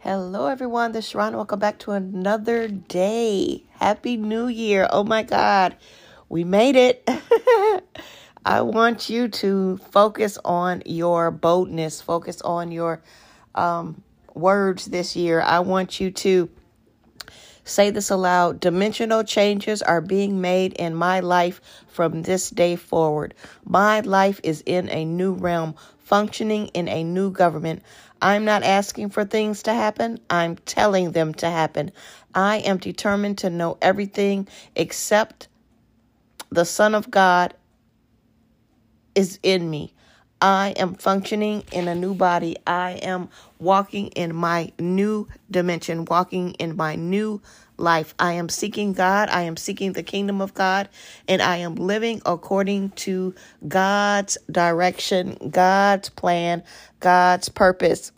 Hello, everyone. This is Sharron. Welcome back to another day. Happy New Year. Oh my God. We made it. I want you to focus on your boldness, focus on your um, words this year. I want you to say this aloud. Dimensional changes are being made in my life from this day forward. My life is in a new realm, functioning in a new government. I'm not asking for things to happen, I'm telling them to happen. I am determined to know everything except the Son of God is in me. I am functioning in a new body. I am walking in my new dimension, walking in my new life. I am seeking God. I am seeking the kingdom of God, and I am living according to God's direction, God's plan, God's purpose.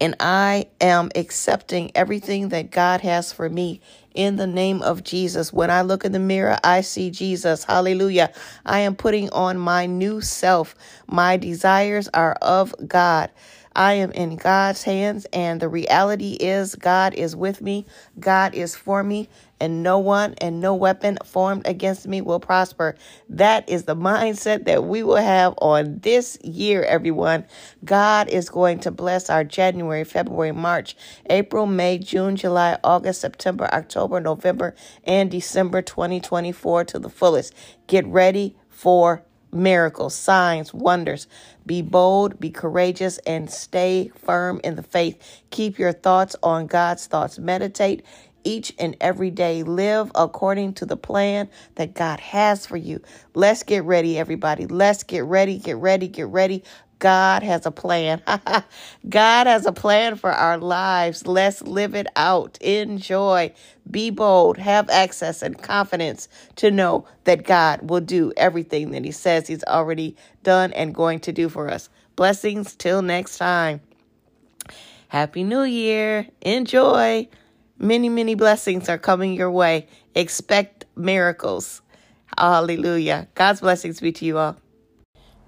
And I am accepting everything that God has for me in the name of Jesus. When I look in the mirror, I see Jesus. Hallelujah. I am putting on my new self. My desires are of God. I am in God's hands, and the reality is God is with me, God is for me, and no one and no weapon formed against me will prosper. That is the mindset that we will have on this year, everyone. God is going to bless our January, February, March, April, May, June, July, August, September, October, November, and December 2024 to the fullest. Get ready for miracles, signs, wonders. Be bold, be courageous, and stay firm in the faith. Keep your thoughts on God's thoughts. Meditate each and every day. Live according to the plan that God has for you. Let's get ready, everybody. Let's get ready, get ready, get ready. God has a plan. God has a plan for our lives. Let's live it out. Enjoy. Be bold. Have access and confidence to know that God will do everything that He says He's already done and going to do for us. Blessings till next time. Happy New Year. Enjoy. Many, many blessings are coming your way. Expect miracles. Hallelujah. God's blessings be to you all.